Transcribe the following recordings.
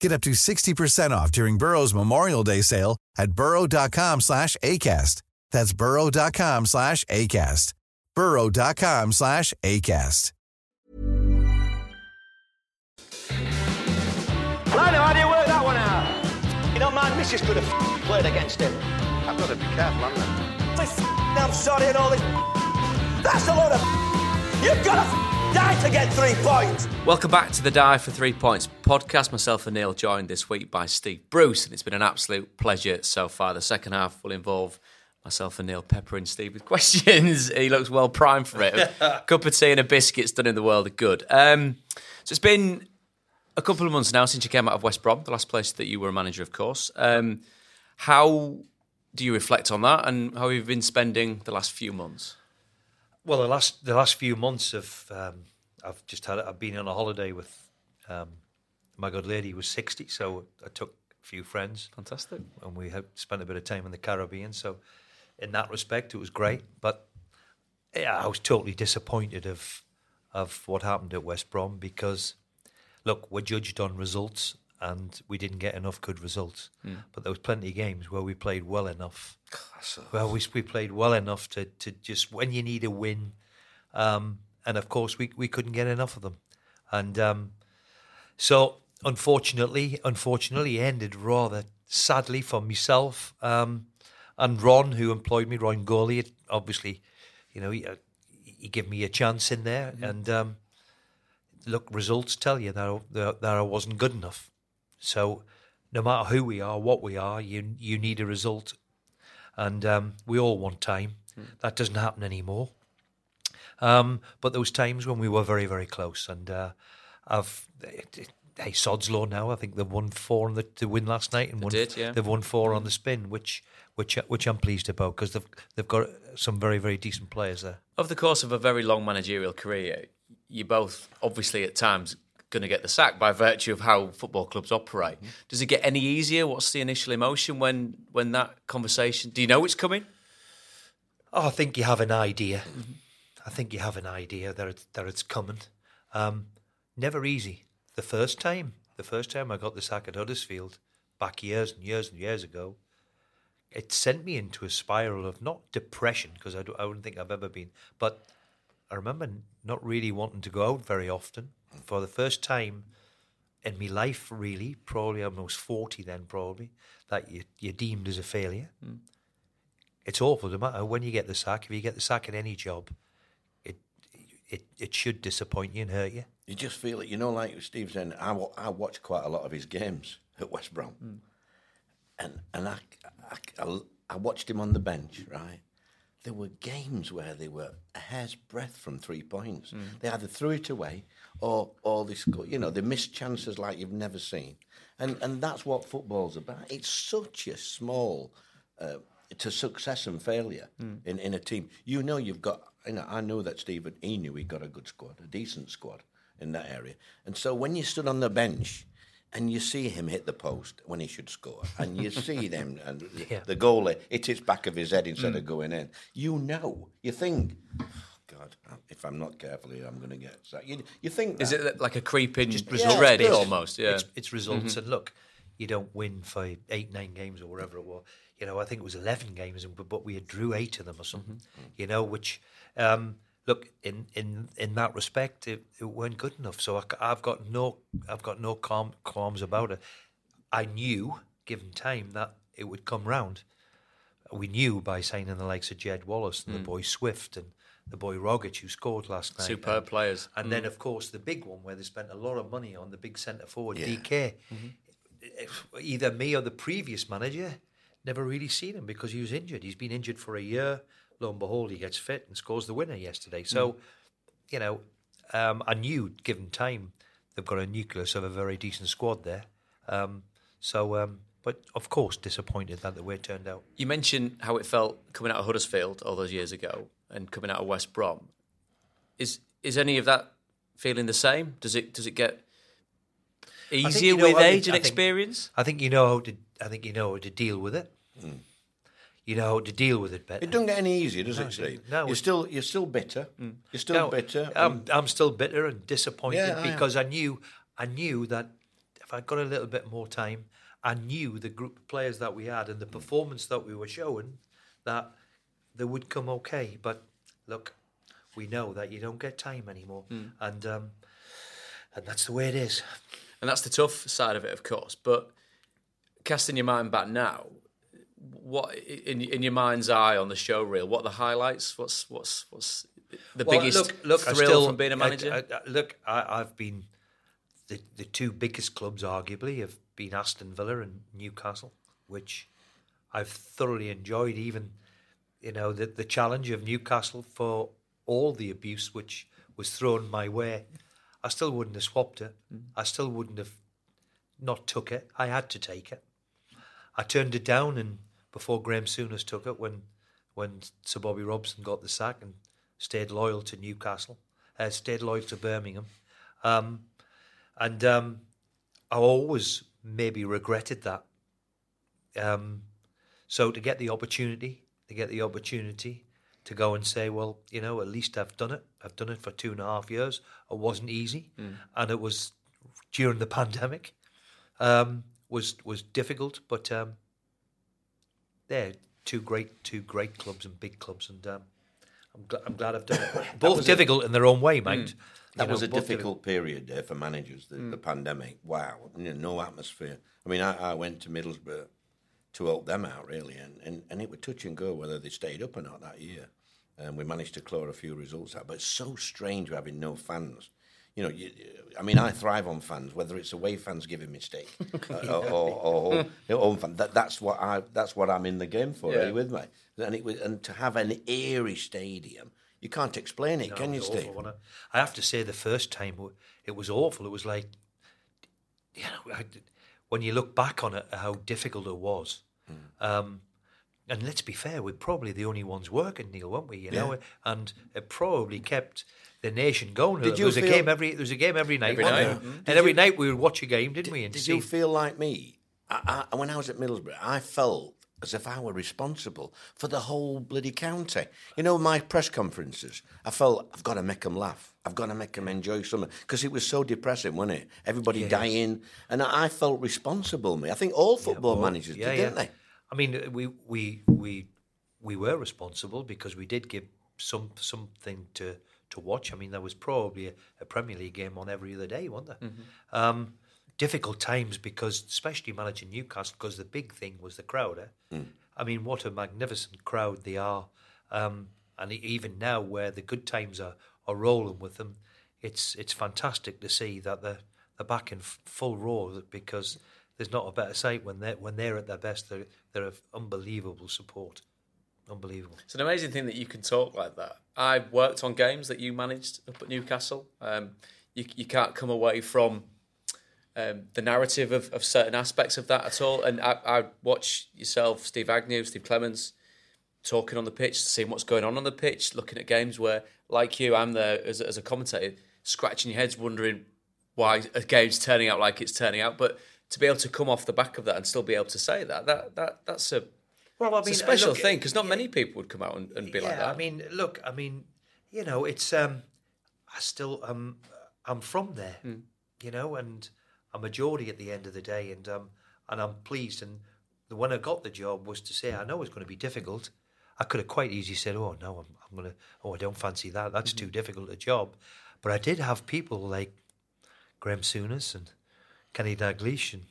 Get up to 60% off during Burrow's Memorial Day sale at burrow.com slash ACAST. That's burrow.com slash ACAST. burrow.com slash ACAST. Lionel, how do you work that one out? You know, my missus could have played against him. I've got to be careful, haven't I? I'm sorry and all this. That's a load of. You've got to die to get three points. Welcome back to the Die for Three Points podcast. Myself and Neil joined this week by Steve Bruce, and it's been an absolute pleasure so far. The second half will involve myself and Neil peppering Steve with questions. he looks well primed for it. a cup of tea and a biscuit's done in the world of good. Um, so it's been a couple of months now since you came out of West Brom, the last place that you were a manager, of course. Um, how do you reflect on that, and how have you been spending the last few months? Well, the last the last few months of um, I've just had I've been on a holiday with um, my good lady who was sixty, so I took a few friends. Fantastic. and we had spent a bit of time in the Caribbean. So, in that respect, it was great. But yeah, I was totally disappointed of of what happened at West Brom because, look, we're judged on results, and we didn't get enough good results. But there was plenty of games where we played well enough. Well, we we played well enough to to just when you need a win, um, and of course we we couldn't get enough of them, and um, so unfortunately, unfortunately, it ended rather sadly for myself um, and Ron, who employed me, Ron Gourlay. Obviously, you know, he, uh, he gave me a chance in there, and um, look, results tell you that, that that I wasn't good enough. So, no matter who we are, what we are, you you need a result, and um, we all want time. That doesn't happen anymore. Um, but there was times when we were very, very close, and uh, I've it, it, hey sod's law now. I think they've won four on the to win last night, and They won, did, yeah. they've won four on the spin, which which which I'm pleased about because they've they've got some very, very decent players there. Over the course of a very long managerial career, you both obviously at times going to get the sack by virtue of how football clubs operate. Does it get any easier? What's the initial emotion when when that conversation? Do you know it's coming? Oh, I think you have an idea. I think you have an idea that it's, that it's coming. Um, never easy. The first time, the first time I got the sack at Huddersfield, back years and years and years ago, it sent me into a spiral of not depression because I, don't- I wouldn't think I've ever been, but I remember not really wanting to go out very often. For the first time in my life, really, probably I was forty then, probably that you you're deemed as a failure hmm. it's awful. No matter when you get the sack, if you get the sack in any job, it it it should disappoint you and hurt you. You just feel it. You know, like Steve said, I, wa- I watched quite a lot of his games at West Brom. Hmm. And, and I, I, I watched him on the bench, right? There were games where they were a hair's breadth from three points. Hmm. They either threw it away or, or they scored. You know, they missed chances like you've never seen. And, and that's what football's about. It's such a small uh, to success and failure in, in a team. You know, you've got. You know, I know that Stephen. He knew he got a good squad, a decent squad in that area. And so when you stood on the bench and you see him hit the post when he should score, and you see them and Yeah. the goalie hit its back of his head instead of going in, you know, you think. "Oh, God, if I'm not careful here, I'm going to get sacked. You, you think Is it like a creeping Just results dread bit it. almost? Yeah. It's, it's results. Mm-hmm. And look, you don't win for eight, nine games or whatever it was. You know, I think it was 11 games, but, but we had drew eight of them or something, mm-hmm. you know, which, um, look, in, in, in that respect, it, it weren't good enough. So I, have got no, I've got no calm, qualms about it. I knew, given time, that it would come round. We knew by signing the likes of Jed Wallace and the mm. boy Swift and the boy Rogic who scored last night. Superb And- players. and then, of course, the big one where they spent a lot of money on the big centre forward, Yeah. DK. If Either me or the previous manager never really seen him because he was injured. He's been injured for a year. Lo and behold, he gets fit and scores the winner yesterday. So, you know, um, I knew, given time, they've got a nucleus of a very decent squad there. Um, so, um, but of course, disappointed that the way it turned out. You mentioned how it felt coming out of Huddersfield all those years ago and coming out of West Brom. Is is any of that feeling the same? Does it does it get think, easier you know, with I think- age and I think- experience? I think you know how to. I think you know how to deal with it. Hmm. You know how to deal with it better. It doesn't get any easier, does it, Steve? no, you're still you're still bitter. You're still No, bitter. I'm, I'm still bitter and disappointed Yeah, I am. because I knew I knew that if I got a little bit more time, I knew the group of players that we had and the performance that we were showing that they would come okay. But look, we know that you don't get time anymore, Hmm. and um, and that's the way it is. And that's the tough side of it, of course. But casting your mind back now, what in in your mind's eye on the show reel? What are the highlights? What's what's what's the Well, biggest look, look, thrill still, from being a manager? I- I- look, I, I've been the the two biggest clubs, arguably, have been Aston Villa and Newcastle, which I've thoroughly enjoyed. Even you know the the challenge of Newcastle for all the abuse which was thrown my way. I still wouldn't have swapped it. I still wouldn't have not took it. I had to take it. I turned it down, and before Graham Souness took it, when when Sir Bobby Robson got the sack and stayed loyal to Newcastle, uh, stayed loyal to Birmingham, um, and um, I always maybe regretted that. Um, so to get the opportunity, to get the opportunity to go and say, well, you know, at least I've done it. I've done it for two and a half years. It wasn't easy, and it was during the pandemic. Um, was was difficult, but um, they're two great two great clubs and big clubs, and um, I'm, gl- I'm glad I've done it. Both difficult in their own way, mind. That You was know, a both difficult period there for managers, the, the pandemic. Wow, you know, no atmosphere. I mean, I, I went to Middlesbrough to help them out, really, and, and, and it was touch and go whether they stayed up or not that year. And we managed to claw a few results out. But it's so strange having no fans. You know, you, I mean, I thrive on fans, whether it's away fans giving mistake uh, or, or, or home, you know, home fan. That, that's what I. That's what I'm in the game for. Are you with me? And it was, and to have an eerie stadium, you can't explain it, No, can you, was Steve? I have to say, the first time it was awful. It was like, you know, I, when you look back on it, how difficult it was. Hmm. Um, and let's be fair, we're probably the only ones working, Neil, weren't we? You know, Yeah. and it probably kept the nation going. Did there you was a game every there was a game every night, Every night, there? mhm. and every night we would watch a game, didn't we? And Did see you feel like me? I, I, when I was at Middlesbrough, I felt as if I were responsible for the whole bloody county. You know, my press conferences, I felt I've got to make them laugh. I've got to make them enjoy something because it was so depressing, wasn't it? Everybody dying, and I, I felt responsible. Me, I think all football well, managers yeah, did, yeah. didn't they? I mean, we we we we were responsible because we did give some something to to watch. I mean, there was probably a, a Premier League game on every other day, wasn't there? Um, difficult times because, especially managing Newcastle, because the big thing was the crowd. Eh? I mean, what a magnificent crowd they are, um, and even now, where the good times are are rolling with them, it's it's fantastic to see that they're they're back in f- full roar because there's not a better sight when they are when they're at their best. They're they're of unbelievable support, unbelievable. It's an amazing thing that you can talk like that. I've worked on games that you managed up at Newcastle. Um, you, you can't come away from um, the narrative of, of certain aspects of that at all. And I, I watch yourself, Steve Agnew, Steve Clemence, talking on the pitch, seeing what's going on on the pitch, looking at games where, like you, I'm there as, a- as a commentator, scratching your heads, wondering why a game's turning out like it's turning out. But to be able to come off the back of that and still be able to say that, that, that that's a Well, I it's a mean, special look, thing because not many people would come out and, and be yeah, like that. I mean, look, I mean, you know, it's um, I still um, I'm from there, you know, and a majority at the end of the day, and um, and I'm pleased. And the when I got the job was to say I know it's going to be difficult. I could have quite easily said, "Oh no, I'm, I'm going to. Oh, I don't fancy that. That's too difficult a job." But I did have people like Graham Souness and Kenny Dalglish and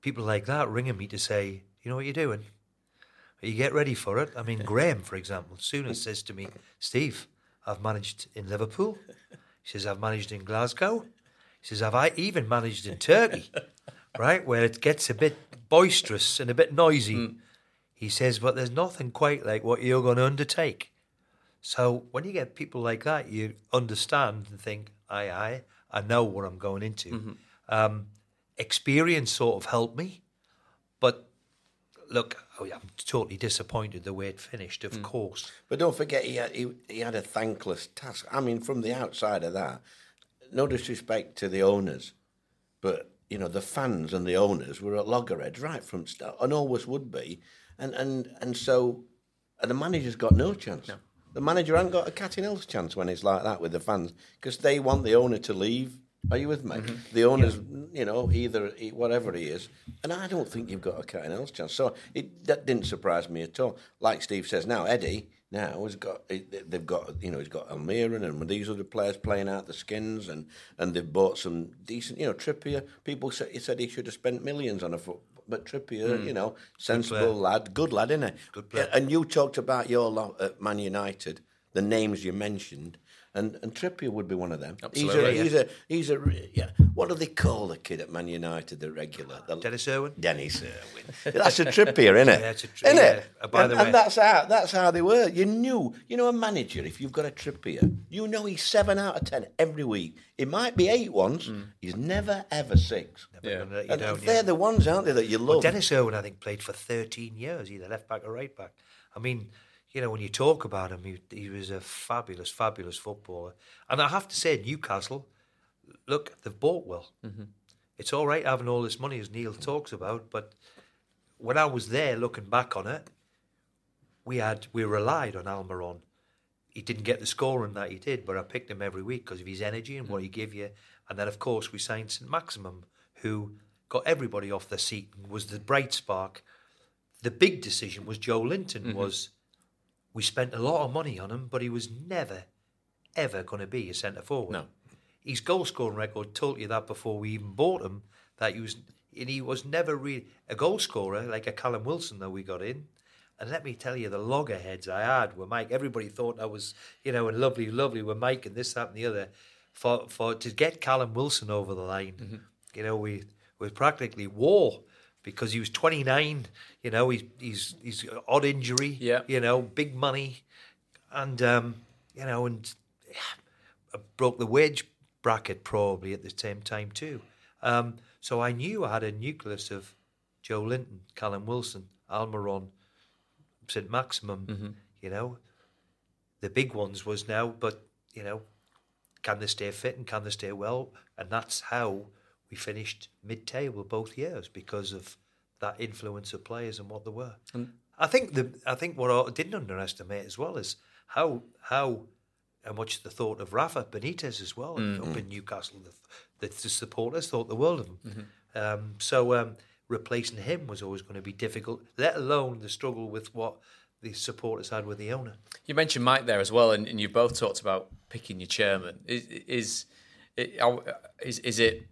people like that ringing me to say, "You know what you're doing? You get ready for it." I mean, Graham, for example, Souness says to me, "Steve, I've managed in Liverpool." He says, "I've managed in Glasgow." He says, "Have I even managed in Turkey?" right, where it gets a bit boisterous and a bit noisy. Hmm. He says, but there's nothing quite like what you're going to undertake. So when you get people like that, you understand and think, aye, aye, I know what I'm going into. Mm-hmm. Um, experience sort of helped me, but look, oh, I'm totally disappointed the way it finished, of mm. course. But don't forget, he had, he, he had a thankless task. I mean, from the outside of that, no disrespect to the owners, but you know the fans and the owners were at loggerheads right from start, and always would be, and and and so, and the manager's got no chance. The manager hasn't got a cat in hell's chance when it's like that with the fans because they want the owner to leave. Are you with me? Mm-hmm. The owner's, you know, either he- whatever he is, and I don't think you've got a cat in hell's chance. So it that didn't surprise me at all. Like Steve says now, Eddie now has got they've got you know he's got Almiron and these other players playing out the skins and and they've bought some decent you know Trippier. People said he said he should have spent millions on a foot. But Trippier, hmm. you know, sensible lad, good lad, isn't he? Good player. And you talked about your lot at Man United, the names you mentioned, and, and Trippier would be one of them. Absolutely, He's a, he's a, he's a, yeah. What do they call the kid at Man United, the regular? The, Dennis Irwin? Dennis Irwin. That's a Trippier, isn't it? Yeah, it's a tri- Isn't yeah. it? Uh, by and, the and that's how that's how they were. You knew, you know, a manager. If you've got a Trippier, you know he's seven out of ten every week. It might be eight once. He's never ever six. Never gonna you And they're yeah. the ones, aren't they, that you Well, love? Dennis Irwin, I think, played for 13 years, either left back or right back. I mean, you know, when you talk about him, he, he was a fabulous, fabulous footballer. And I have to say, Newcastle, look, they've bought well. Mm-hmm. It's all right having all this money, as Neil talks about, but when I was there looking back on it, we had we relied on Almiron. He didn't get the scoring that he did, but I picked him every week because of his energy and what mm. he gave you. And then, of course, we signed Saint-Maximin, who got everybody off their seat and was the bright spark. The big decision was Joelinton. Mm-hmm. Was we spent a lot of money on him, but he was never, ever going to be a centre forward. No. His goal scoring record told you that before we even bought him. That he was, and he was never really a goal scorer like a Callum Wilson that we got in. And let me tell you, the loggerheads I had with Mike, everybody thought I was, you know, and lovely, lovely with Mike and this, that, and the other. For for to get Callum Wilson over the line, mm-hmm. you know, we was practically war because he was 29. You know, he's he's he's odd injury. Yeah. You know, big money, and um, you know, and broke the wage bracket probably at the same time too. Um, so I knew I had a nucleus of Joelinton, Callum Wilson, Almiron, Saint-Maximin. You know, the big ones was now, but you know, can they stay fit and can they stay well? And that's how we finished mid-table both years because of that influence of players and what they were. I think the I think what I didn't underestimate as well is how how how much the thought of Rafa Benitez as well up in Newcastle. The, the, the supporters thought the world of him. Um, so um, replacing him was always going to be difficult. Let alone the struggle with what the supporters had with the owner. You mentioned Mike there as well, and, and you both talked about picking your chairman. Is is is, is it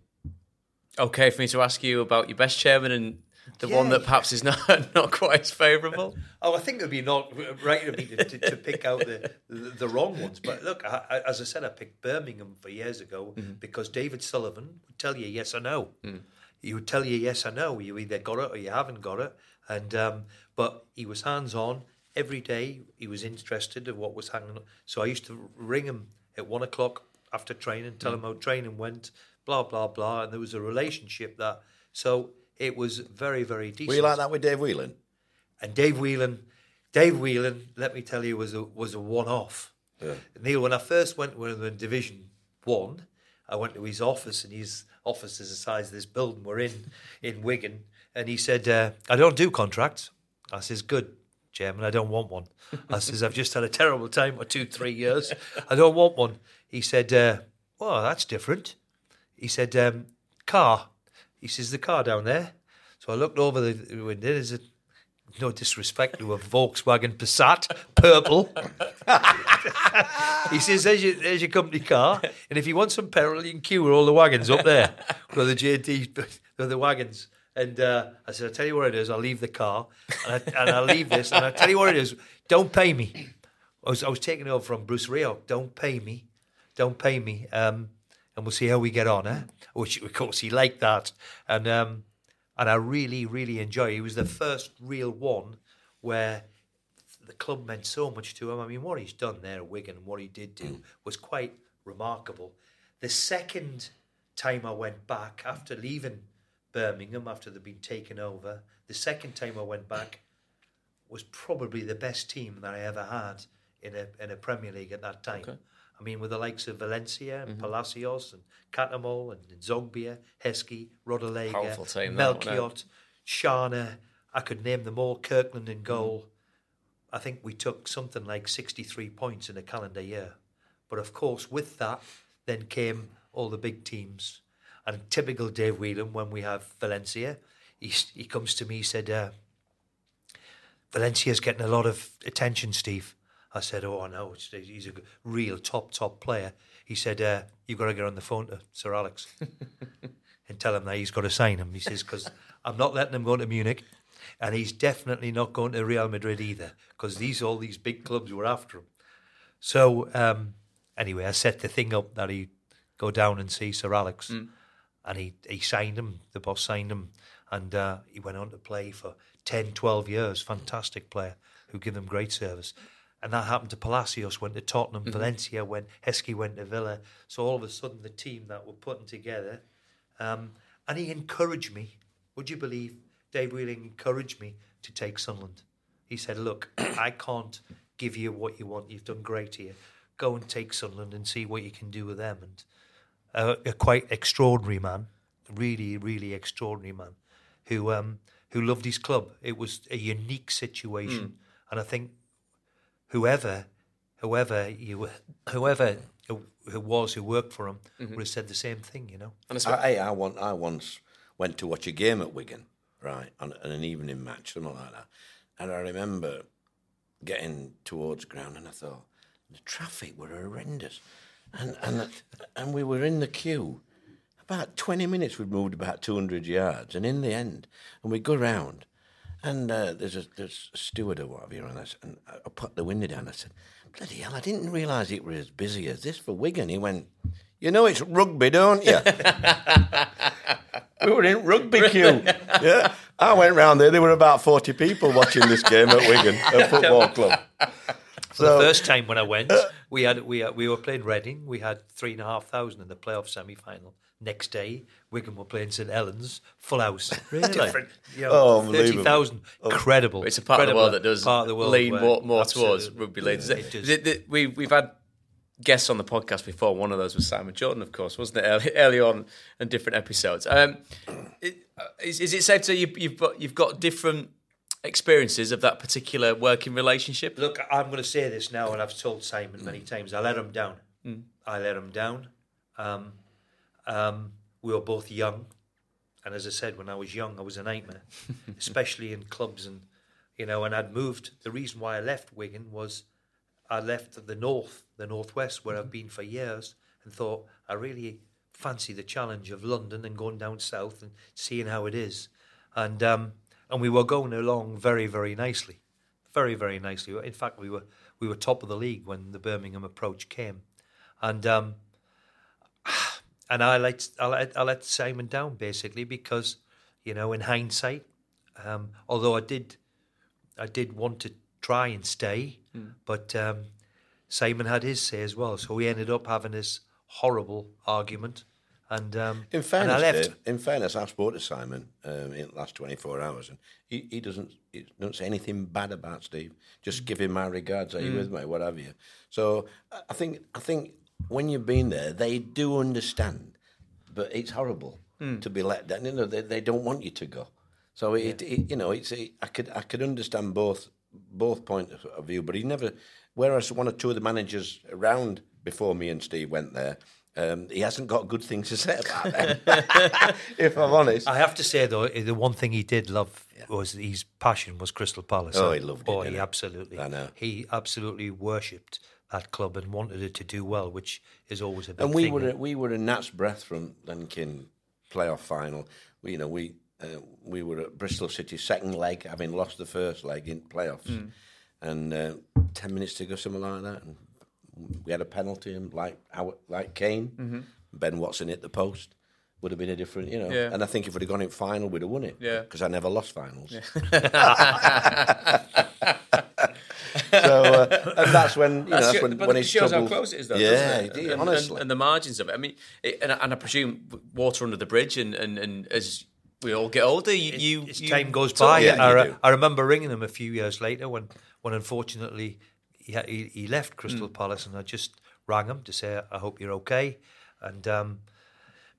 okay for me to ask you about your best chairman and the one Yeah. that perhaps is not not quite as favourable? Oh, I think it would be not right of me to, to, to pick out the, the, the wrong ones. But look, I, I, as I said, I picked Birmingham for years ago mm-hmm. because David Sullivan would tell you yes or no. Mm. He would tell you yes or no. You either got it or you haven't got it. And um, but he was hands on every day. He was interested in what was hanging. on. So I used to ring him at one o'clock after training, tell mm. him how training went, blah blah blah. And there was a relationship that. So it was very very decent. Were you like that with Dave Whelan? And Dave Whelan, Dave Whelan, let me tell you, was a was a one off. Neil, when I first went to the Division One, I went to his office, and his office is the size of this building we're in in Wigan, and he said, uh, "I don't do contracts." I says, "Good, Chairman, I don't want one. I says, I've just had a terrible time for two, three years. I don't want one. He said, uh, well, that's different. He said, um, car. He says, the car down there. So I looked over the window. There's a, no disrespect to a Volkswagen Passat, purple. he says, there's your, there's your company car. And if you want some petrol, you can queue with all the wagons up there. With the JT, the wagons. And uh, I said, I'll tell you what it is. I'll leave the car and, I, and I'll leave this. And I'll tell you what it is. Don't pay me. I was, I was taking it over from Bruce Rioch. Don't pay me. Don't pay me. Um, and we'll see how we get on. Eh? Which, of course, he liked that. And um, and I really, really enjoy. He was the first real one where the club meant so much to him. I mean, what he's done there at Wigan and what he did do was quite remarkable. The second time I went back after leaving Birmingham, after they'd been taken over, the second time I went back was probably the best team that I ever had in a in a Premier League at that time. I mean, with the likes of Valencia and Palacios and Cattermole and Zogbia, Heskey, Rodallega, Powerful team, that, wasn't it? Melchiot, Scharner, I could name them all, Kirkland in goal. I think we took something like 63 points in a calendar year. But of course, with that, then came all the big teams. And typical Dave Whelan, when we have Valencia, he, he comes to me, he said, uh, Valencia's getting a lot of attention, Steve. I said, Oh, I know. He's a real top, top player. He said, uh, You've got to get on the phone to Sir Alex and tell him that he's got to sign him. He says, Because I'm not letting him go to Munich. And he's definitely not going to Real Madrid either, because these all these big clubs were after him. So um, anyway, I set the thing up that he go down and see Sir Alex, and he he signed him. The boss signed him, and uh, he went on to play for 10, 12 years. Fantastic player who gave them great service. And that happened to Palacios, went to Tottenham, Valencia went, Heskey went to Villa. So all of a sudden, the team that were putting together, um, and he encouraged me. Would you believe Dave Whelan encouraged me to take Sunderland? He said, "Look, I can't give you what you want. You've done great here. Go and take Sunderland and see what you can do with them." And uh, a quite extraordinary man, really, really extraordinary man, who um, who loved his club. It was a unique situation, and I think whoever, whoever you, whoever who, who was who worked for him mm-hmm. would have said the same thing. You know. And I I, suppose- I, I, want, I once went to watch a game at Wigan, right, on, on an evening match, something like that. And I remember getting towards ground and I thought, the traffic were horrendous. And, and, and we were in the queue. About 20 minutes, we'd moved about 200 yards. And in the end, and we go round, and uh, there's, a, there's a steward or whatever, you know, and I, and I put the window down. I said, bloody hell, I didn't realise it was as busy as this for Wigan. He went, you know it's rugby, don't you? we were in rugby queue. yeah. I went round there. There were about 40 people watching this game at Wigan, a football club. For the first time when I went, we had we had, we were playing Reading. We had three and a half thousand in the playoff semi final. Next day, Wigan were playing St Helens, full house. Really? Different, you know, Oh, unbelievable. thirty thousand. Incredible. It's a part of the world that does part of the world lean more, more towards rugby league. Yeah, it does. The- the- we, we've had guests on the podcast before. One of those was Simon Jordan, of course, wasn't it? Early, early on in different episodes. Um, it, uh, is, is it safe to say you, you've, got, you've got different experiences of that particular working relationship? Look, I'm going to say this now, and I've told Simon many times. I let him down. I let him down. Um, um, we were both young, and as I said, when I was young, I was a nightmare, especially in clubs and you know. And I'd moved. The reason why I left Wigan was I left the north, the northwest, where I've been for years, and thought I really fancy the challenge of London and going down south and seeing how it is. And um, and we were going along very, very nicely, very, very nicely. In fact, we were we were top of the league when the Birmingham approach came, and um, and I let I let I let Simon down basically because you know in hindsight, um, although I did I did want to try and stay, but um, Simon had his say as well, so we ended up having this horrible argument, and um, In and fairness, I left. Dave, in fairness, I've spoke to Simon um, in the last 24 hours, and he, he doesn't he doesn't say anything bad about Steve. Just give him my regards. Are you with me? What have you? So I- think I think when you've been there, they do understand, but it's horrible to be let down. You know, they, they don't want you to go. So it, it you know, it's it, I could I could understand both both point of view, but he never. Whereas one or two of the managers around before me and Steve went there, um, he hasn't got good things to say about them. if I'm honest, I have to say though, the one thing he did love was his passion was Crystal Palace. Oh, he loved it, Oh, he absolutely. I know. He absolutely worshipped that club and wanted it to do well, which is always a big and we thing. were we were a gnat's breath from Lincoln playoff final. We, you know, we uh, we were at Bristol City second leg, having lost the first leg in playoffs, and uh, ten minutes to go, something like that, and we had a penalty, and like our, like Kane, Ben Watson hit the post. Would have been a different, you know. Yeah. And I think if we'd have gone in final, we'd have won it. Yeah. Because I never lost finals. so, uh, and that's when you know, that's That's when, but when it shows troubles, how close it is, though. Yeah, doesn't it it? did, and, honestly. and, and the margins of it. I mean, it, and, I- and I presume water under the bridge, and, and, and as we all get older, you, you, as you time goes by, Yeah, I, you. I remember ringing them a few years later when, when unfortunately he, he, he left Crystal hmm. Palace, and I just rang him to say, "I hope you're okay," and um,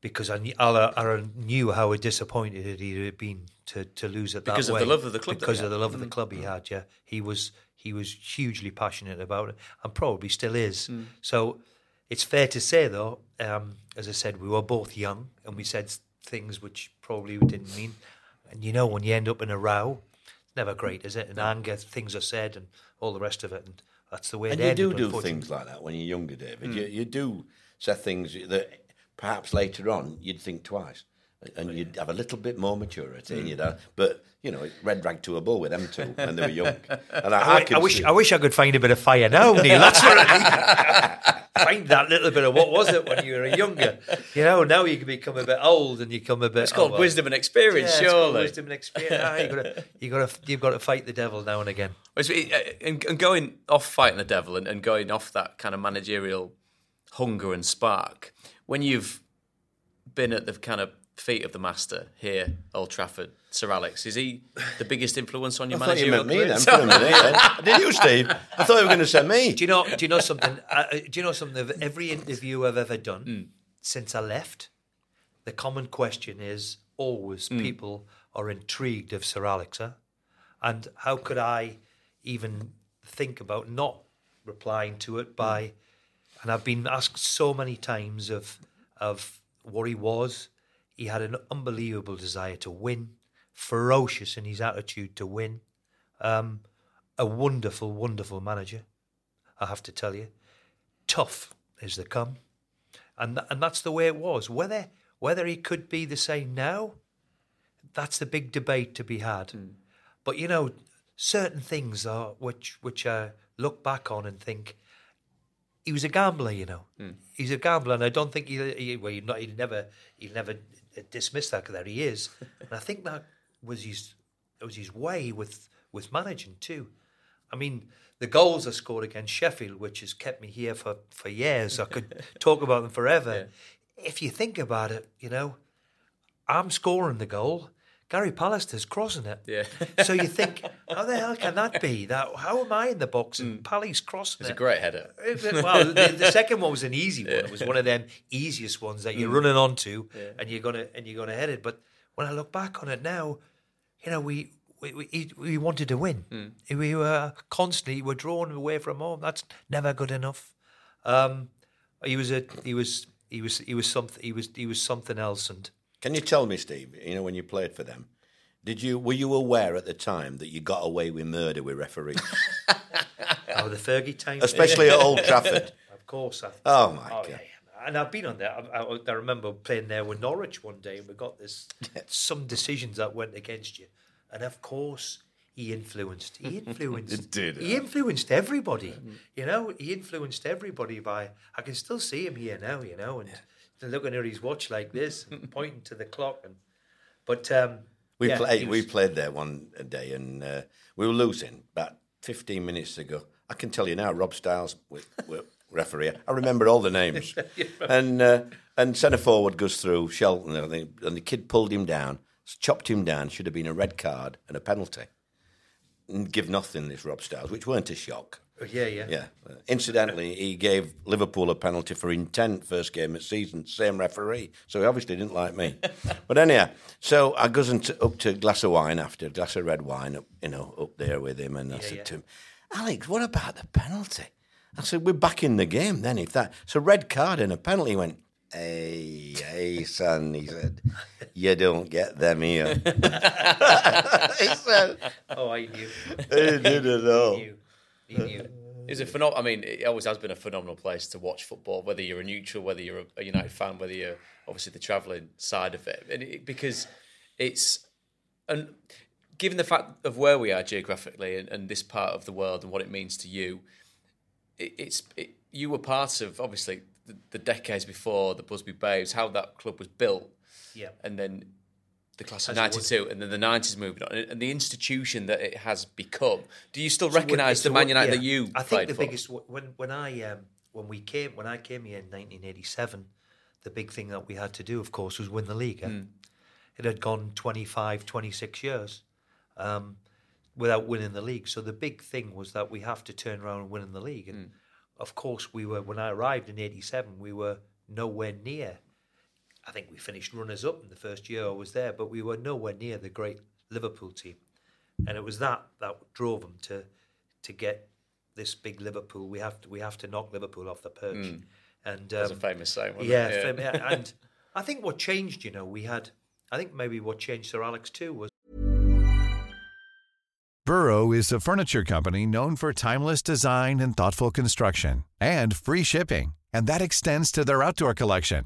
because I knew, I, uh, I knew how disappointed he had been to, to lose it that Because that of the love of the club because of the love of the hmm. club he hmm. had. Yeah, he was he was hugely passionate about it, and probably still is. So. It's fair to say, though, um, as I said, we were both young and we said things which probably we didn't mean. And you know, when you end up in a row, it's never great, is it? And anger, things are said, and all the rest of it. And that's the way And it you do do things like that when you're younger, David. Hmm. You, you do say things that perhaps later on you'd think twice. And you'd have a little bit more maturity in you, know. But, you know, red rag to a bull with them two when they were young. And I, I, I, I wish see- I wish I could find a bit of fire now, Neil. That's what I need. find that little bit of what was it when you were younger. You know, now you can become a bit old and you come a bit. It's called oh, well. wisdom and experience, Yeah, it's called surely. wisdom and experience. Ah, you gotta, you gotta, you've got to fight the devil now and again. And, and going off fighting the devil and, and going off that kind of managerial hunger and spark, when you've been at the kind of feet of the master here, Old Trafford, Sir Alex, is he the biggest influence on your I your thought you meant me then for a minute. yeah. Did you, Steve? I thought you were going to say me. Do you know? Do you know something? Uh, uh, do you know something? Of every interview I've ever done Hmm. since I left, the common question is always Hmm. people are intrigued of Sir Alex, huh? and how could I even think about not replying to it by? And I've been asked so many times of of what he was. He had an unbelievable desire to win, ferocious in his attitude to win. Um, a wonderful, wonderful manager. I have to tell you, tough as they come, and th- and that's the way it was. Whether whether he could be the same now, that's the big debate to be had. But you know, certain things are which which I look back on and think he was a gambler. You know, he's a gambler, and I don't think he, he well, he'd, not, he'd never he'd never Uh, dismiss that. 'cause There he is, and I think that was his was his way with with managing too. I mean, the goals I scored against Sheffield, which has kept me here for, for years, I could talk about them forever. If you think about it, you know, I'm scoring the goal. Gary Pallister's crossing it. Yeah. so you think, how the hell can that be? That how am I in the box and Pally's crossing It's it? a great header. well, the, the second one was an easy one. It was one of them easiest ones that Mm. you're running onto and you're gonna and you're gonna head it. But when I look back on it now, you know, we we we, we wanted to win. Mm. We were constantly we're drawn away from home. That's never good enough. Um, he was a he was he was he was something he was he was something else and. Can you tell me, Steve? You know, when you played for them, did you were you aware at the time that you got away with murder with referees, Oh, the Fergie time, especially at Old Trafford? Of course, I, Oh my Oh, god! yeah, yeah. And I've been on there. I, I, I remember playing there with Norwich one day, and we got this some decisions that went against you, and of course he influenced. He influenced. Did, He influenced everybody. Mm-hmm. You know, he influenced everybody by. I can still see him here now. You know, and looking at his watch like this, and pointing to the clock, and but um, We yeah, played. he We played there one day, and uh, we were losing about fifteen minutes ago. I can tell you now, Rob Styles, with, with referee. I remember all the names. and uh, and centre forward goes through Shelton, I think, and the kid pulled him down, chopped him down. Should have been a red card and a penalty. And give nothing this Rob Styles, which weren't a shock. Yeah, yeah. Yeah. Uh, incidentally, he gave Liverpool a penalty for intent first game of season, same referee. So he obviously didn't like me. but anyhow, so I goes into, up to a glass of wine after, a glass of red wine, up, you know, up there with him. And I said yeah. to him, Alex, what about the penalty? I said, we're back in the game then. If that, so red card and a penalty. He went, hey, hey, son, he said, you don't get them here. he said, Oh, I knew. he didn't know. He. It's a phenom- I mean, it always has been a phenomenal place to watch football. Whether you're a neutral, whether you're a, a United fan, whether you're obviously the travelling side of it, and it, because it's and given the fact of where we are geographically and, and this part of the world and what it means to you, it, it's it, you were part of obviously the, the decades before the Busby Babes, how that club was built, Yeah. and then the class of As it was. '92, and then the '90s moving on, and, and the institution that it has become. Do you still So recognise the Man what- United yeah. that you I think the for? biggest when when I um, when we came when I came here in 1987, the big thing that we had to do, of course, was win the league. eh? Hmm. It had gone 25, 26 years um, without winning the league. So the big thing was that we have to turn around and win in the league. And Hmm. of course, we were when I arrived in '87, we were nowhere near. I think we finished runners up in the first year I was there, but we were nowhere near the great Liverpool team. And it was that that drove them to to get this big Liverpool. We have to we have to knock Liverpool off the perch. And That's um, a famous saying, wasn't yeah, it? fam- yeah, and I think what changed, you know, we had. I think maybe what changed Sir Alex too was Burrow is a furniture company known for timeless design and thoughtful construction and free shipping, and that extends to their outdoor collection.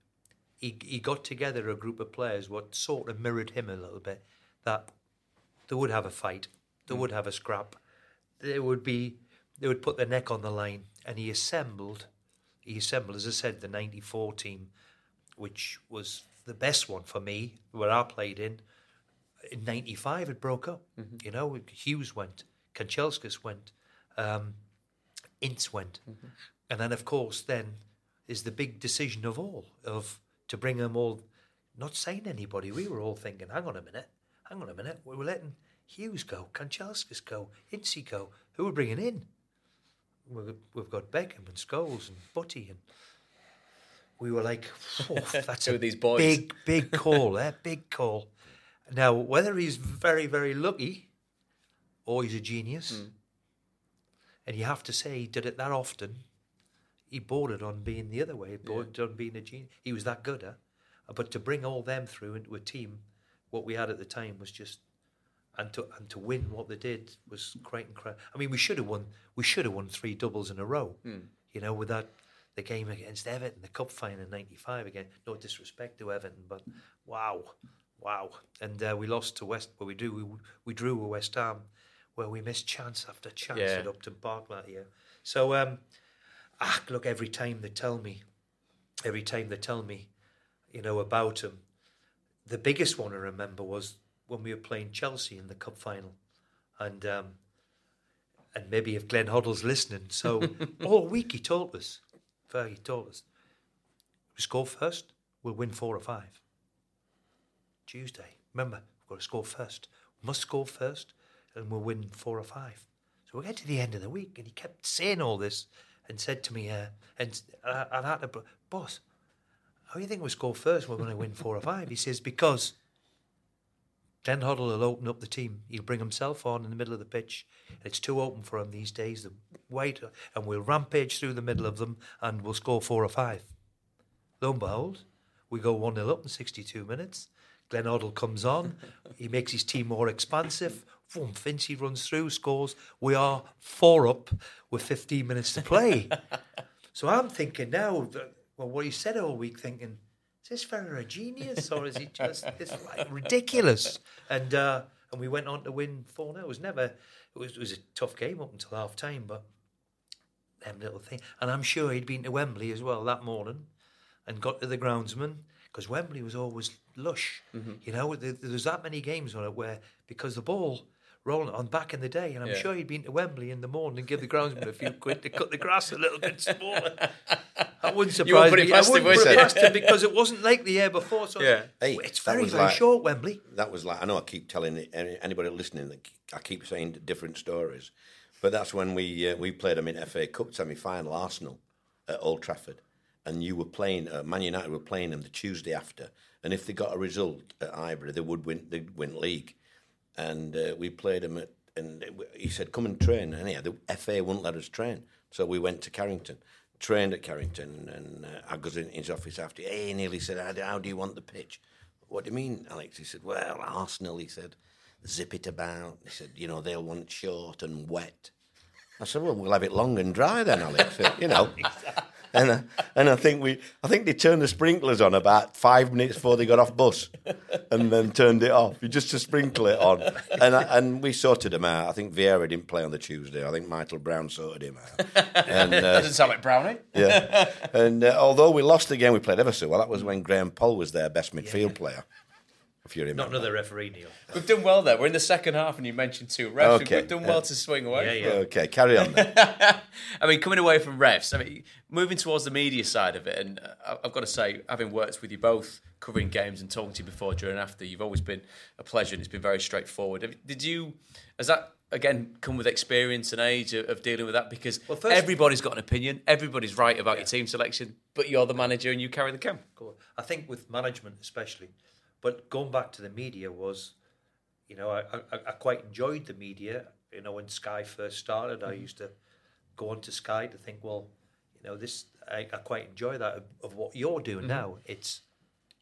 he he got together a group of players what sort of mirrored him a little bit that they would have a fight they mm. would have a scrap. They would be they would put their neck on the line. And he assembled he assembled as I said the 94 team which was the best one for me where I played in. In 95 it broke up mm-hmm. you know Hughes went Kanchelskis went um, Ince went. Mm-hmm. And then, of course, then is the big decision of all of to bring them all, not saying anybody. We were all thinking, hang on a minute, hang on a minute. We were letting Hughes go, Kanchelskis go, Ince go. Who are we bringing in? We've we've got Beckham and Scholes and Butty and we were like, that's a these boys? big, big call, eh? Big call. Now, whether he's very, very lucky or he's a genius, Hmm. and you have to say he did it that often, he bordered on being the other way. He bordered on being a genius. He was that good, huh? But to bring all them through into a team, what we had at the time was just, and to and to win what they did was quite incredible. I mean, we should have won. We should have won three doubles in a row. You know, with that the game against Everton, the cup final in '95 again. No disrespect to Everton, but wow, wow. And uh, we lost to West. But we drew. We, we drew with West Ham, where we missed chance after chance Yeah. at Upton Park that year. So, um, ah, look, every time they tell me, every time they tell me, you know, about him, the biggest one I remember was when we were playing Chelsea in the cup final, and um, and maybe if Glenn Hoddle's listening, so all week he told us, Fergie told us, we score first, we'll win four or five. Tuesday, remember, we've got to score first. We must score first, and we'll win four or five. So we get to the end of the week, and he kept saying all this, and said to me, uh, and I, I had to, boss, how do you think we score first? We're going to win four or five. He says because Glenn Hoddle will open up the team. He'll bring himself on in the middle of the pitch. It's too open for him these days. The wide, and we'll rampage through the middle of them, and we'll score four or five. Lo and behold, we go one 0 up in sixty-two minutes. Glenn Hoddle comes on. he makes his team more expansive. Boom, runs through, scores. We are four up with 15 minutes to play. so I'm thinking now, that- well, what he said all week, thinking, is this fella a genius or is he just it's like ridiculous? And uh, and we went on to win 4 0. It was never, it was, it was a tough game up until half time, but them little thing. And I'm sure he'd been to Wembley as well that morning and got to the groundsman because Wembley was always lush. You know, there, there's that many games on it where because the ball rolling on back in the day, and I'm Yeah. sure he'd been to Wembley in the morning and give the groundsman a few quid to cut the grass a little bit smaller. I wouldn't You won't surprise put it me. past I wouldn't would put it past him because it wasn't like the year before. So Yeah. Hey, it's very, very like- short, Wembley. That was like I know I keep telling anybody listening that I keep saying different stories, but that's when we uh, we played them in FA Cup semi final Arsenal at Old Trafford, and you were playing uh, Man United were playing them the Tuesday after, and if they got a result at Highbury, they would win they'd win league, and uh, we played him at and he said come and train, and yeah, the FA wouldn't let us train, so we went to Carrington. Trained at Carrington, and uh, I was in his office after. Hey, Neil, he said, how do, you want the pitch? What do you mean, Alex? He said, Well, Arsenal, he said, zip it about. He said, You know, they'll want short and wet. I said, Well, we'll have it long and dry then, Alex. you know. And, uh, and I think we, I think they turned the sprinklers on about five minutes before they got off bus, and then turned it off. You just to sprinkle it on, and I, and we sorted them out. I think Vieira didn't play on the Tuesday. I think Michael Brown sorted him out. And uh, Doesn't sound like Brownie. yeah. And uh, although we lost the game, we played ever so well. That was when Graham Poll was their best midfield player, if you remember. Not another referee, Neil. We've done well there. We're in the second half, and you mentioned two refs. Okay. We've done well to swing away. Yeah, yeah. Okay, carry on. Then. I mean, coming away from refs, I mean, moving towards the media side of it, and uh, I've got to say, having worked with you both covering games and talking to you before, during, and after, you've always been a pleasure, and it's been very straightforward. Did you, has that again come with experience and age of, of dealing with that? Because Well, first- everybody's got an opinion, everybody's right about your team selection, but you're the manager and you carry the camp. Go- I think with management especially, but going back to the media was, you know, I, I, I quite enjoyed the media. You know, when Sky first started, I mm-hmm. used to go onto Sky to think, well, you know, this I, I quite enjoy that of, of what you're doing mm-hmm. now. It's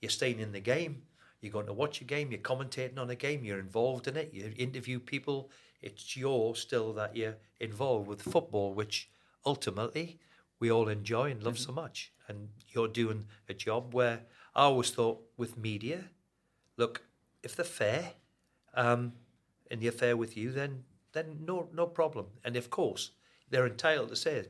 you're staying in the game. You're going to watch a game. You're commentating on a game. You're involved in it. You interview people. It's your still that you're involved with football, which ultimately we all enjoy and love mm-hmm. so much. And you're doing a job where I always thought with media, look, if they're fair, um, and they're fair with you, then then no no problem. And of course, they're entitled to say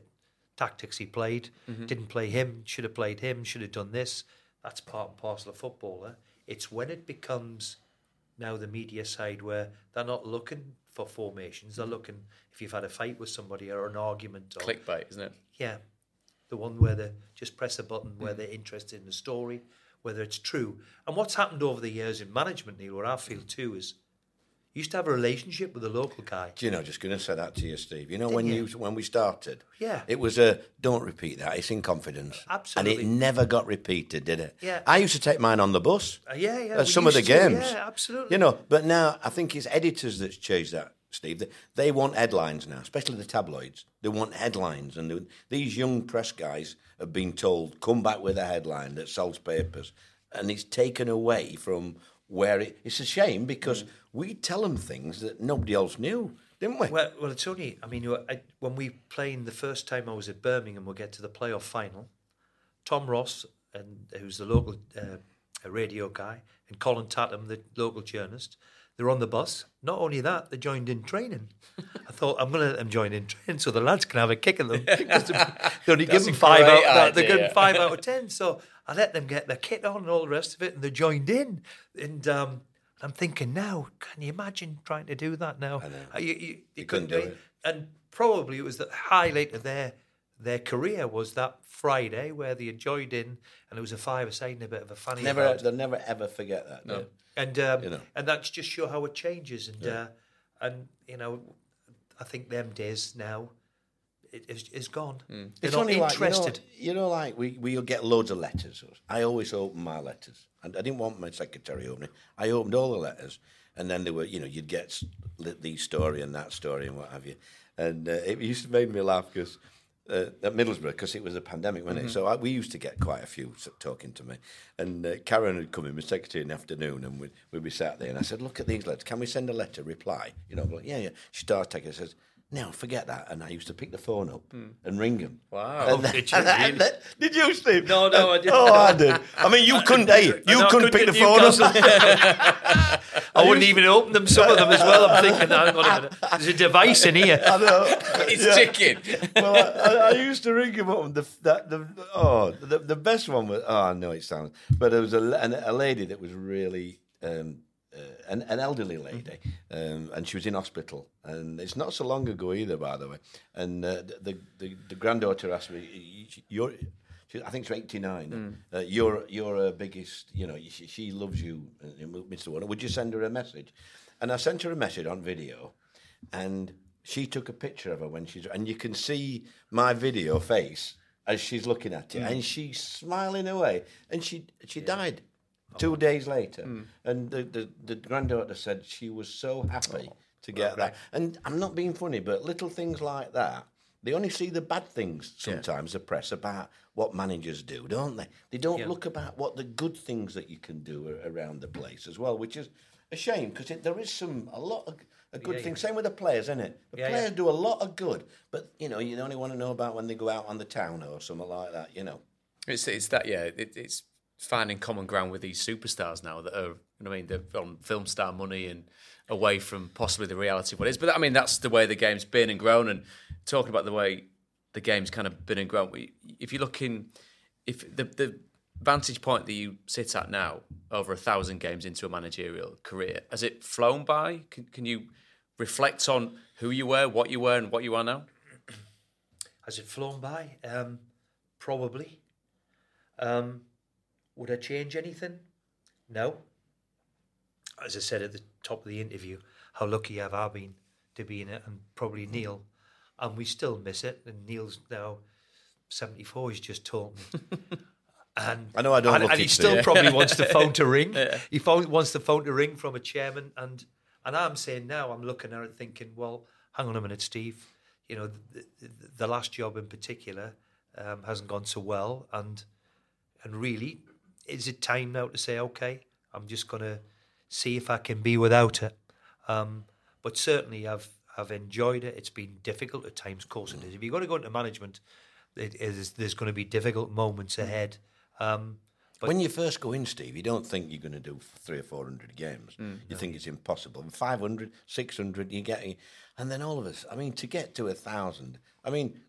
tactics he played, mm-hmm. didn't play him, should have played him, should have done this. That's part and parcel of footballer. Eh? It's when it becomes now the media side where they're not looking for formations. They're mm-hmm. looking if you've had a fight with somebody or an argument or Clickbait, isn't it? yeah, the one where they just press a button where mm-hmm. they're interested in the story, whether it's true. And what's happened over the years in management, Neil, where I feel too is you used to have a relationship with the local guy. Do you know, just going to say that to you, Steve. You know, Didn't when you? you when we started, Yeah. it was a don't repeat that. It's in confidence, Absolutely. and it never got repeated, did it? Yeah. I used to take mine on the bus. Uh, yeah, yeah. at we some of the to, games. Yeah, absolutely. You know, but now I think it's editors that's changed that, Steve. They, they want headlines now, especially the tabloids. They want headlines, and they, these young press guys have been told, "Come back with a headline that sells papers," and it's taken away from where it. It's a shame because we tell them things that nobody else knew, didn't we? Well, well, it's only. I mean, I, when we playing the first time I was at Birmingham, we'll get to the playoff final. Tom Ross, and who's the local uh, radio guy, and Colin Tattum, the local journalist, they're on the bus. Not only that, they joined in training. I thought I'm going to let them join in training so the lads can have a kick at them. they only give them five out. They give idea. them five out of ten. So I let them get their kit on and all the rest of it, and they joined in. And um, I'm thinking now, can you imagine trying to do that now? I know. Uh, You, you, you, couldn't couldn't, do do it. And probably it was the highlight of their their career was that Friday where they had joined in, and it was a five-a-side and a bit of a funny. never, about. they'll never ever forget that. No. And um, you know. and that's just show how it changes. And uh, and you know, I think them days now, it is, is gone. They're It's not only like, you know- you know, like we we'll get loads of letters. I always open my letters, and I didn't want my secretary opening. I opened all the letters, and then there were, you know, you'd get these story and that story and what have you, and uh, it used to make me laugh because. Uh, at Middlesbrough, because it was a pandemic, wasn't it? So I, we used to get quite a few talking to me. And uh, Karen had come in, my secretary, in the afternoon, and we'd, we'd be sat there. And I said, Look at these letters. Can we send a letter, reply? You know, like, yeah, yeah. She starts taking it, says, No, forget that. And I used to pick the phone up and ring them. Wow. And then- Did you really? then- did you, Steve? No, no, I didn't. Oh, I did. I mean, you couldn't. Hey, you No, I couldn't pick the phone up. I wouldn't even open them. Some of them as well. I'm thinking, hang on a minute. There's a device in here. I know. It's ticking. well, I, I, I used to ring him up. And the, that, the oh, the, the best one was oh no, it sounds. But there was a, a lady that was really um, an, an elderly lady, um, and she was in hospital. And it's not so long ago either, by the way. And uh, the, the the granddaughter asked me, "You're." She, I think she's 89. Uh, you're you're her biggest, you know, she, she loves you, uh, Mr. Warnock. Would you send her a message? And I sent her a message on video, and she took a picture of her when she's, and you can see my video face as she's looking at it, and she's smiling away, and she she died two oh. days later, hmm. and the, the the granddaughter said she was so happy oh, to get that, and I'm not being funny, but little things like that. They only see the bad things sometimes, the press, about what managers do, don't they? They don't look about what the good things that you can do around the place as well, which is a shame because there is some, a lot of a good thing. Same with the players, isn't it? The Yeah, players yeah. do a lot of good, but, you know, you only want to know about when they go out on the town or something like that, you know. It's it's that yeah. It, it's finding common ground with these superstars now that are, you know I mean they're on film star money and away from possibly the reality of what is. But I mean that's the way the game's been and grown. And talking about the way the game's kind of been and grown. If you're looking, if the the vantage point that you sit at now, over a thousand games into a managerial career, has it flown by? Can, can you reflect on who you were, what you were, and what you are now? Has it flown by? Um, probably. Um, would I change anything? No. As I said at the top of the interview, how lucky have I been to be in it, and probably Neil, and we still miss it. And Neil's now seventy-four. He's just told me. And I know I don't and, and he still yeah. probably wants the phone to ring. He wants the phone to ring from a chairman, and and I'm saying now, I'm looking at it thinking, well, hang on a minute, Steve. You know, the, the, the last job in particular um, hasn't gone so well, and and really, is it time now to say, okay, I'm just going to see if I can be without it. Um, but certainly, I've I've enjoyed it. It's been difficult at times, of course it is. If you've got to go into management, it is, there's going to be difficult moments ahead. Um, but when you first go in, Steve, you don't think you're going to do three or four hundred games. you think it's impossible. 500, 600, you get, and then all of us. I mean, to get to a thousand. I mean,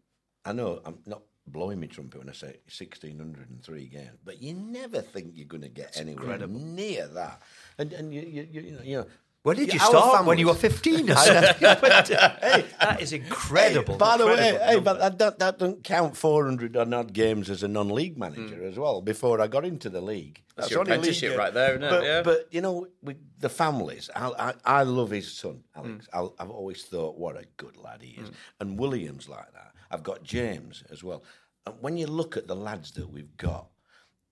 I know I'm not blowing my trumpet when I say sixteen hundred and three games, but you never think you're going to get anywhere near that. And and you you you, you know. You know when did you start? When you were 15 or something? Uh, that is incredible. Hey, by the way, hey, but that, that, that doesn't count 400 or odd games as a non-league hmm. manager Hmm. as well. Before I got into the league, That's your league apprenticeship right there, isn't it? But, Yeah. but you know, with the families, I, I, I love his son. Alex. Hmm. I, I've always thought what a good lad he is, hmm. and Williams like that. I've got James as well. And when you look at the lads that we've got,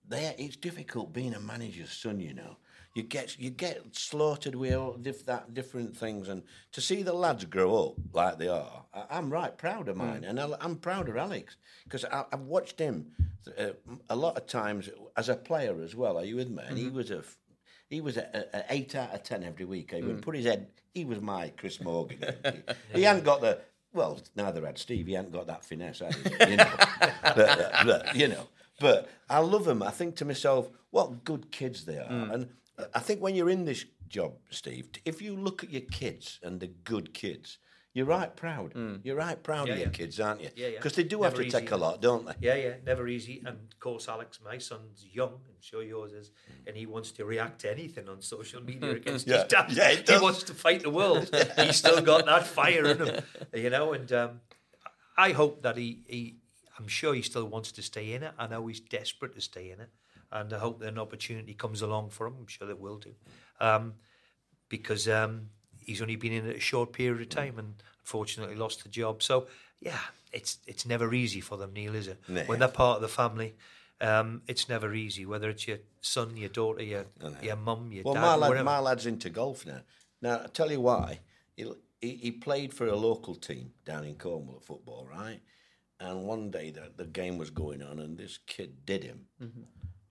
there it's difficult being a manager's son, you know. You get you get slaughtered with all diff, that different things, and to see the lads grow up like they are, I, I'm right proud of mine, mm. and I, I'm proud of Alex because I've watched him uh, a lot of times as a player as well. Are you with me? And he mm-hmm. was a f- he was a, a, a eight out of ten every week. He would mm. put his head. He was my Chris Morgan. he, he hadn't got the well. Neither had Steve. He hadn't got that finesse. Had he? You know, but, uh, but, you know. But I love them. I think to myself, what good kids they are. Mm. And I think when you're in this job, Steve, if you look at your kids and the good kids, you're right proud. You're right proud Yeah, of your yeah. kids, aren't you? Yeah, yeah. Because they do Never have to easy. take a lot, don't they? Yeah, yeah, never easy. And of course, Alex, my son's young, I'm sure yours is, and he wants to react to anything on social media against Yeah, his dad. yeah, he he wants to fight the world. He's still got that fire in him, you know. And um, I hope that he, he, I'm sure he still wants to stay in it. I know he's desperate to stay in it, and I hope that an opportunity comes along for him. I'm sure that will do, um, because um, he's only been in it a short period of time and unfortunately lost the job. So yeah, it's it's never easy for them, Neil, is it? When they're part of the family, um, it's never easy. Whether it's your son, your daughter, your your mum, your Well, dad, my, lad, my lad's into golf now. Now, I'll tell you why. He, he, he played for a local team down in Cornwall at football, right? And one day the, the game was going on, and this kid did him.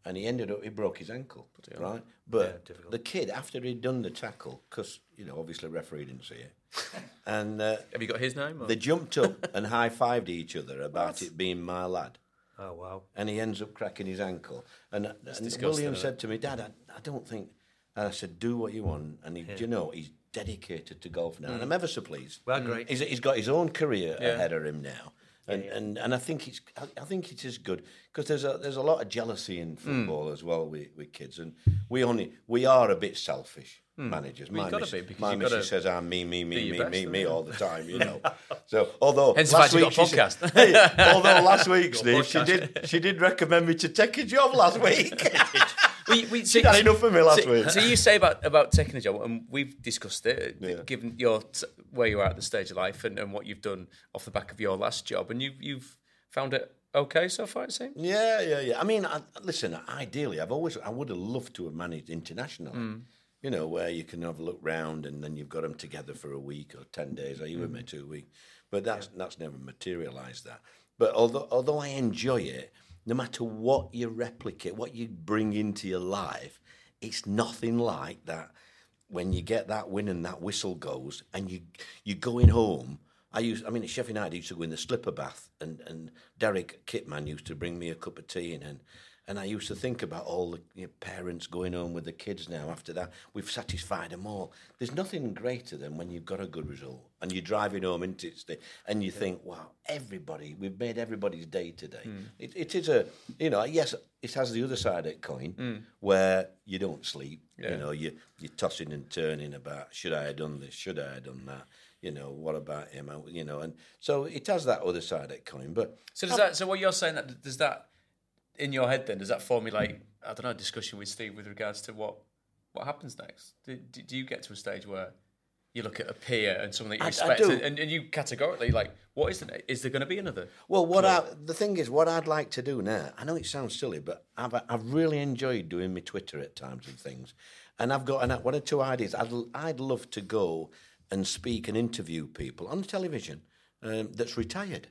And he ended up, he broke his ankle, right? But difficult. the kid, after he'd done the tackle, because, you know, obviously the referee didn't see it, and uh, Have you got his name? Or? they jumped up and high fived each other about it being my lad oh wow! and he ends up cracking his ankle. And, and William said to me, Dad, I, I don't think. And I said, Do what you want. And he, do you know, he's dedicated to golf now. And I'm ever so pleased. Well, great. He's, he's got his own career Yeah. ahead of him now. And, and and I think it's I, think it is good because there's a there's a lot of jealousy in football as well with, with kids and we only we are a bit selfish managers. Well, my miss- be, my missus says I'm me me me me best, me me all the time, you know. so although Hence last week got a she said- podcast. Although last week, Steve, she did she did recommend me to take a job last week. We, we, She'd had enough of me last so, week. So you say about about taking a job, and we've discussed it, Yeah. given your t- where you are at the stage of life and, and what you've done off the back of your last job, and you you've found it okay so far. It seems. Yeah, yeah, yeah. I mean, I, listen. Ideally, I've always I would have loved to have managed internationally. Mm. You know, where you can have a look round and then you've got them together for a week or ten days. Are you with mm. me? Two weeks. But that's that's never materialised. That. But although although I enjoy it, no matter what you replicate, what you bring into your life, it's nothing like that. When you get that win and that whistle goes, and you you're going home. I used, I mean, at Sheffield United, I used to go in the slipper bath, and, and Derek Kitman used to bring me a cup of tea, and and, and I used to think about all the you know, parents going home with the kids now. After that, we've satisfied them all. There's nothing greater than when you've got a good result and you're driving home into it, and you think, wow, everybody, we've made everybody's day today. Hmm. It, it is a, you know, yes, it has the other side of the coin hmm. where you don't sleep. Yeah. You know, you you're tossing and turning about should I have done this, should I have done that. You know, what about him? You know, and so it has that other side of the coin. But So does that? So what you're saying that does that in your head then does that formulate I don't know a discussion with Steve with regards to what what happens next? Do, do, do you get to a stage where you look at a peer and someone that you I- I respect, do. and, and you categorically like, what is the is there going to be another? Well, what I, the thing is, what I'd like to do now, I know it sounds silly, but I've, I've really enjoyed doing my Twitter at times and things. And I've got an, one or two ideas. I'd, I'd love to go and speak and interview people on the television um, that's retired.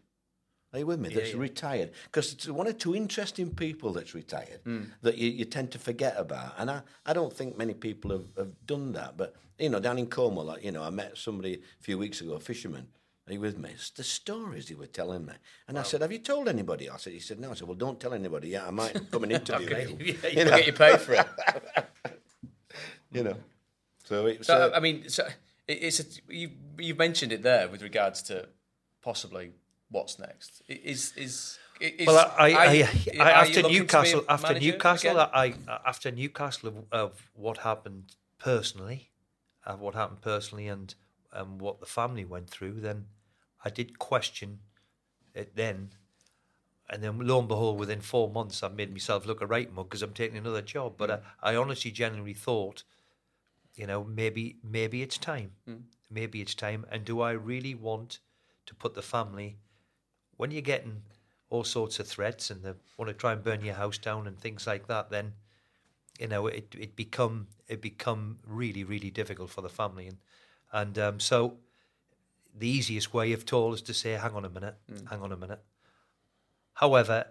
Are you with me? That's retired. Because it's one or two interesting people that's retired that you, you tend to forget about. And I, I don't think many people have, have done that. But, you know, down in Cornwall, like, you know, I met somebody a few weeks ago, a fisherman. Are you with me? It's the stories he were telling me. And I said, Have you told anybody? I said, He said, No. I said, Well, don't tell anybody. Yeah, I might come and interview you. you will get you paid for it. You know. So it's. So uh, I mean, so it- it's a, you you mentioned it there with regards to possibly what's next. Is is is Well, I, I, I, after looking to be a Newcastle, after Newcastle, again? I, after Newcastle of, of what happened personally, uh, what happened personally, and and what the family went through, then I did question it then. And then, lo and behold, within four months, I made myself look a right mug because I'm taking another job. But Mm. I, I honestly, genuinely thought, you know, maybe maybe it's time. Mm. Maybe it's time. And do I really want to put the family when you're getting all sorts of threats and they want to try and burn your house down and things like that, then you know it it become it become really really difficult for the family and and um, so the easiest way of told is to say, hang on a minute, hang on a minute. However,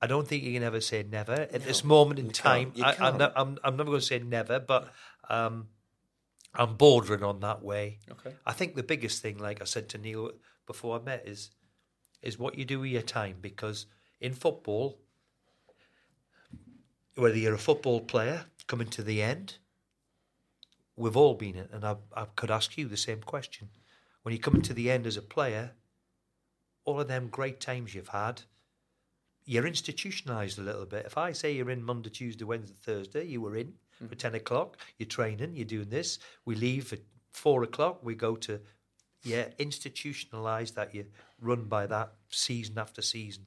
I don't think you can ever say never at this moment in time. I, I'm, not, I'm I'm never going to say never, but um, I'm bordering on that way. Okay. I think the biggest thing, like I said to Neil before I met, is is what you do with your time because in football, whether you're a football player coming to the end, we've all been it, and I, I could ask you the same question. When you're coming to the end as a player, all of them great times you've had, you're institutionalized a little bit. If I say you're in Monday, Tuesday, Wednesday, Thursday, you were in for hmm. 10 o'clock, you're training, you're doing this, we leave at four o'clock, we go to, yeah, institutionalized that you run by that season after season.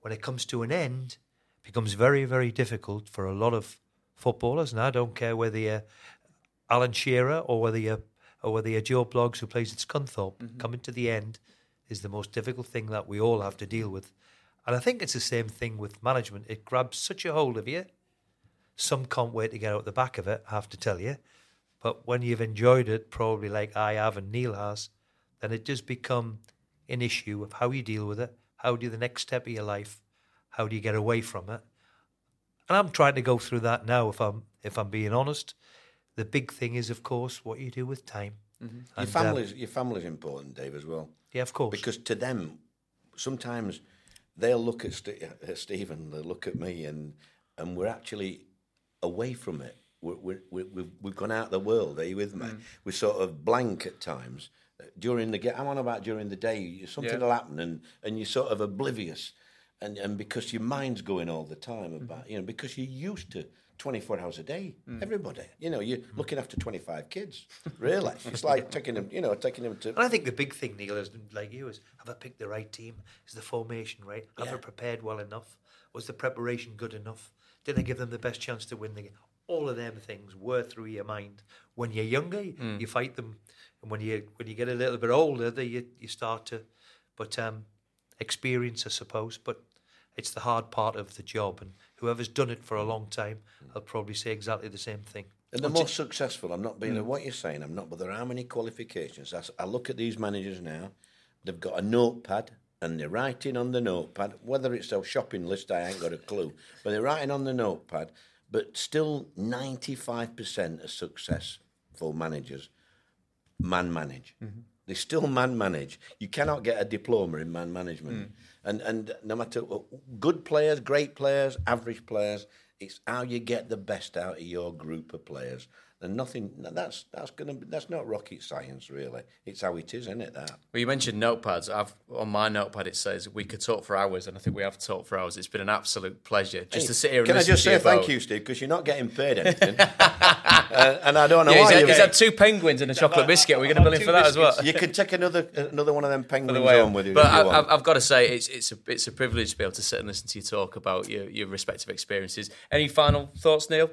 When it comes to an end, it becomes very, very difficult for a lot of footballers, and I don't care whether you're Alan Shearer or whether you're or whether you're Joe Bloggs who plays at Scunthorpe. Mm-hmm. Coming to the end, is the most difficult thing that we all have to deal with. And I think it's the same thing with management. It grabs such a hold of you. Some can't wait to get out the back of it, I have to tell you. But when you've enjoyed it, probably like I have and Neil has, then it does become an issue of how you deal with it. How do you, the next step of your life, how do you get away from it? And I'm trying to go through that now. If I'm if I'm being honest, the big thing is, of course, what you do with time. Your And, um, family's your family's important, Dave, as well. Yeah, of course. Because to them, sometimes they'll look at, St- at Stephen, they'll look at me, and and we're actually away from it. We're, we're, we we've, we've gone out of the world. Are you with me? Mm. We're sort of blank at times during the. I'm on about during the day. Something Yeah. will happen, and and you're sort of oblivious, and and because your mind's going all the time mm-hmm. about you know because you're used to. 24 hours a day, mm. everybody. You know, you're mm. looking after 25 kids. Really, it's like taking them. You know, taking them to And I think the big thing, Neil, is like you, is have I picked the right team? Is the formation right? Have I prepared well enough? Was the preparation good enough? Did I give them the best chance to win the game? All of them things were through your mind. When you're younger, you fight them, and when you when you get a little bit older, then you you start to, but um, experience, I suppose. But it's the hard part of the job, and whoever's done it for a long time, I'll probably say exactly the same thing. And the most successful, I'm not being what you're saying, I'm not, but there are many qualifications. I look at these managers now, they've got a notepad and they're writing on the notepad, whether it's a shopping list, I ain't got a clue, but they're writing on the notepad, but still 95% of successful managers man manage. Mm-hmm. They still man manage. You cannot get a diploma in man management. Mm. And and no matter uh, good players, great players, average players, it's how you get the best out of your group of players. And nothing that's that's gonna be, that's not rocket science really. It's how it is, isn't it? That Well, you mentioned notepads. I've on my notepad it says we could talk for hours, and I think we have talked for hours. It's been an absolute pleasure just to sit here. Can and I listen just to be. Can I just say thank you, Steve, because you're not getting paid anything, uh, and I don't know Yeah, he's, why. had, you've- he's had two penguins and a chocolate biscuit. We're going to bill him for that as well. you could take another another one of them penguins way home with you. But I, I've got to say, it's it's a it's a privilege to be able to sit and listen to you talk about your your respective experiences. Any final thoughts, Neil?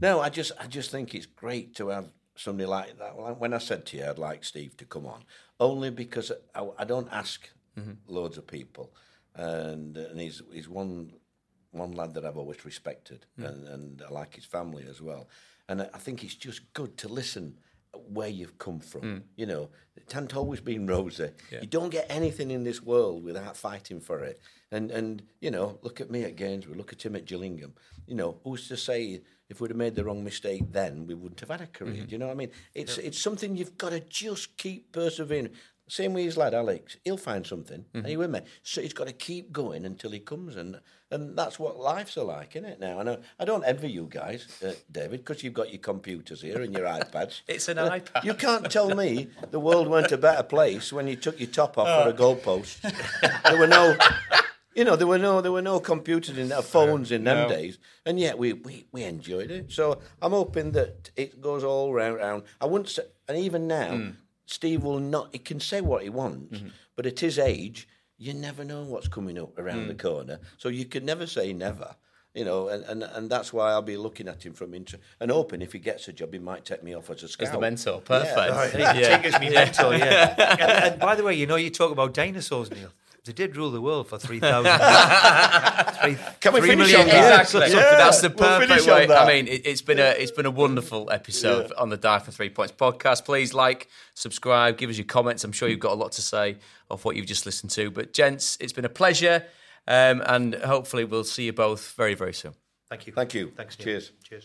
No, I just I just think it's great to have somebody like that. When I said to you I'd like Steve to come on, only because I, I don't ask mm-hmm. loads of people, and and he's he's one one lad that I've always respected, mm. and, and I like his family as well. And I think it's just good to listen where you've come from. Mm. You know, it hasn't always been rosy. You don't get anything in this world without fighting for it. And and you know, look at me at Gainsborough, look at him at Gillingham. You know, who's to say if we'd have made the wrong mistake then, we wouldn't have had a career. Do you know what I mean? It's it's something you've got to just keep persevering. Same with his lad Alex, he'll find something. Are you with me? So he's got to keep going until he comes, and and that's what life's like, isn't it? Now, I know I don't envy you guys, uh, David, because you've got your computers here and your iPads. It's an Uh, iPad. You can't tell me the world weren't a better place when you took your top off for a goalpost. there were no, you know, there were no, there were no computers in uh, phones in them days, and yet we, we we enjoyed it. So I'm hoping that it goes all round. round. I wouldn't say, and even now, hmm. Steve will not. He can say what he wants, mm-hmm. but at his age, you never know what's coming up around the hmm. corner. So you can never say never. You know, and, and, and that's why I'll be looking at him from inter- and hoping if he gets a job, he might take me off as a scout. As the mentor, Yeah. perfect. Yeah. Take as me mentor, yeah. and, and by the way, you know, you talk about dinosaurs, Neil. They did rule the world for 3,000 years. Can we three finish million on that? Exactly. Yeah, That's the we'll perfect way. I mean, it, it's been a it's been a wonderful episode on the Die for Three Points podcast. Please like, subscribe, give us your comments. I'm sure you've got a lot to say of what you've just listened to. But gents, it's been a pleasure, um, and hopefully we'll see you both very very soon. Thank you. Thank you. Thanks, Cheers. Cheers.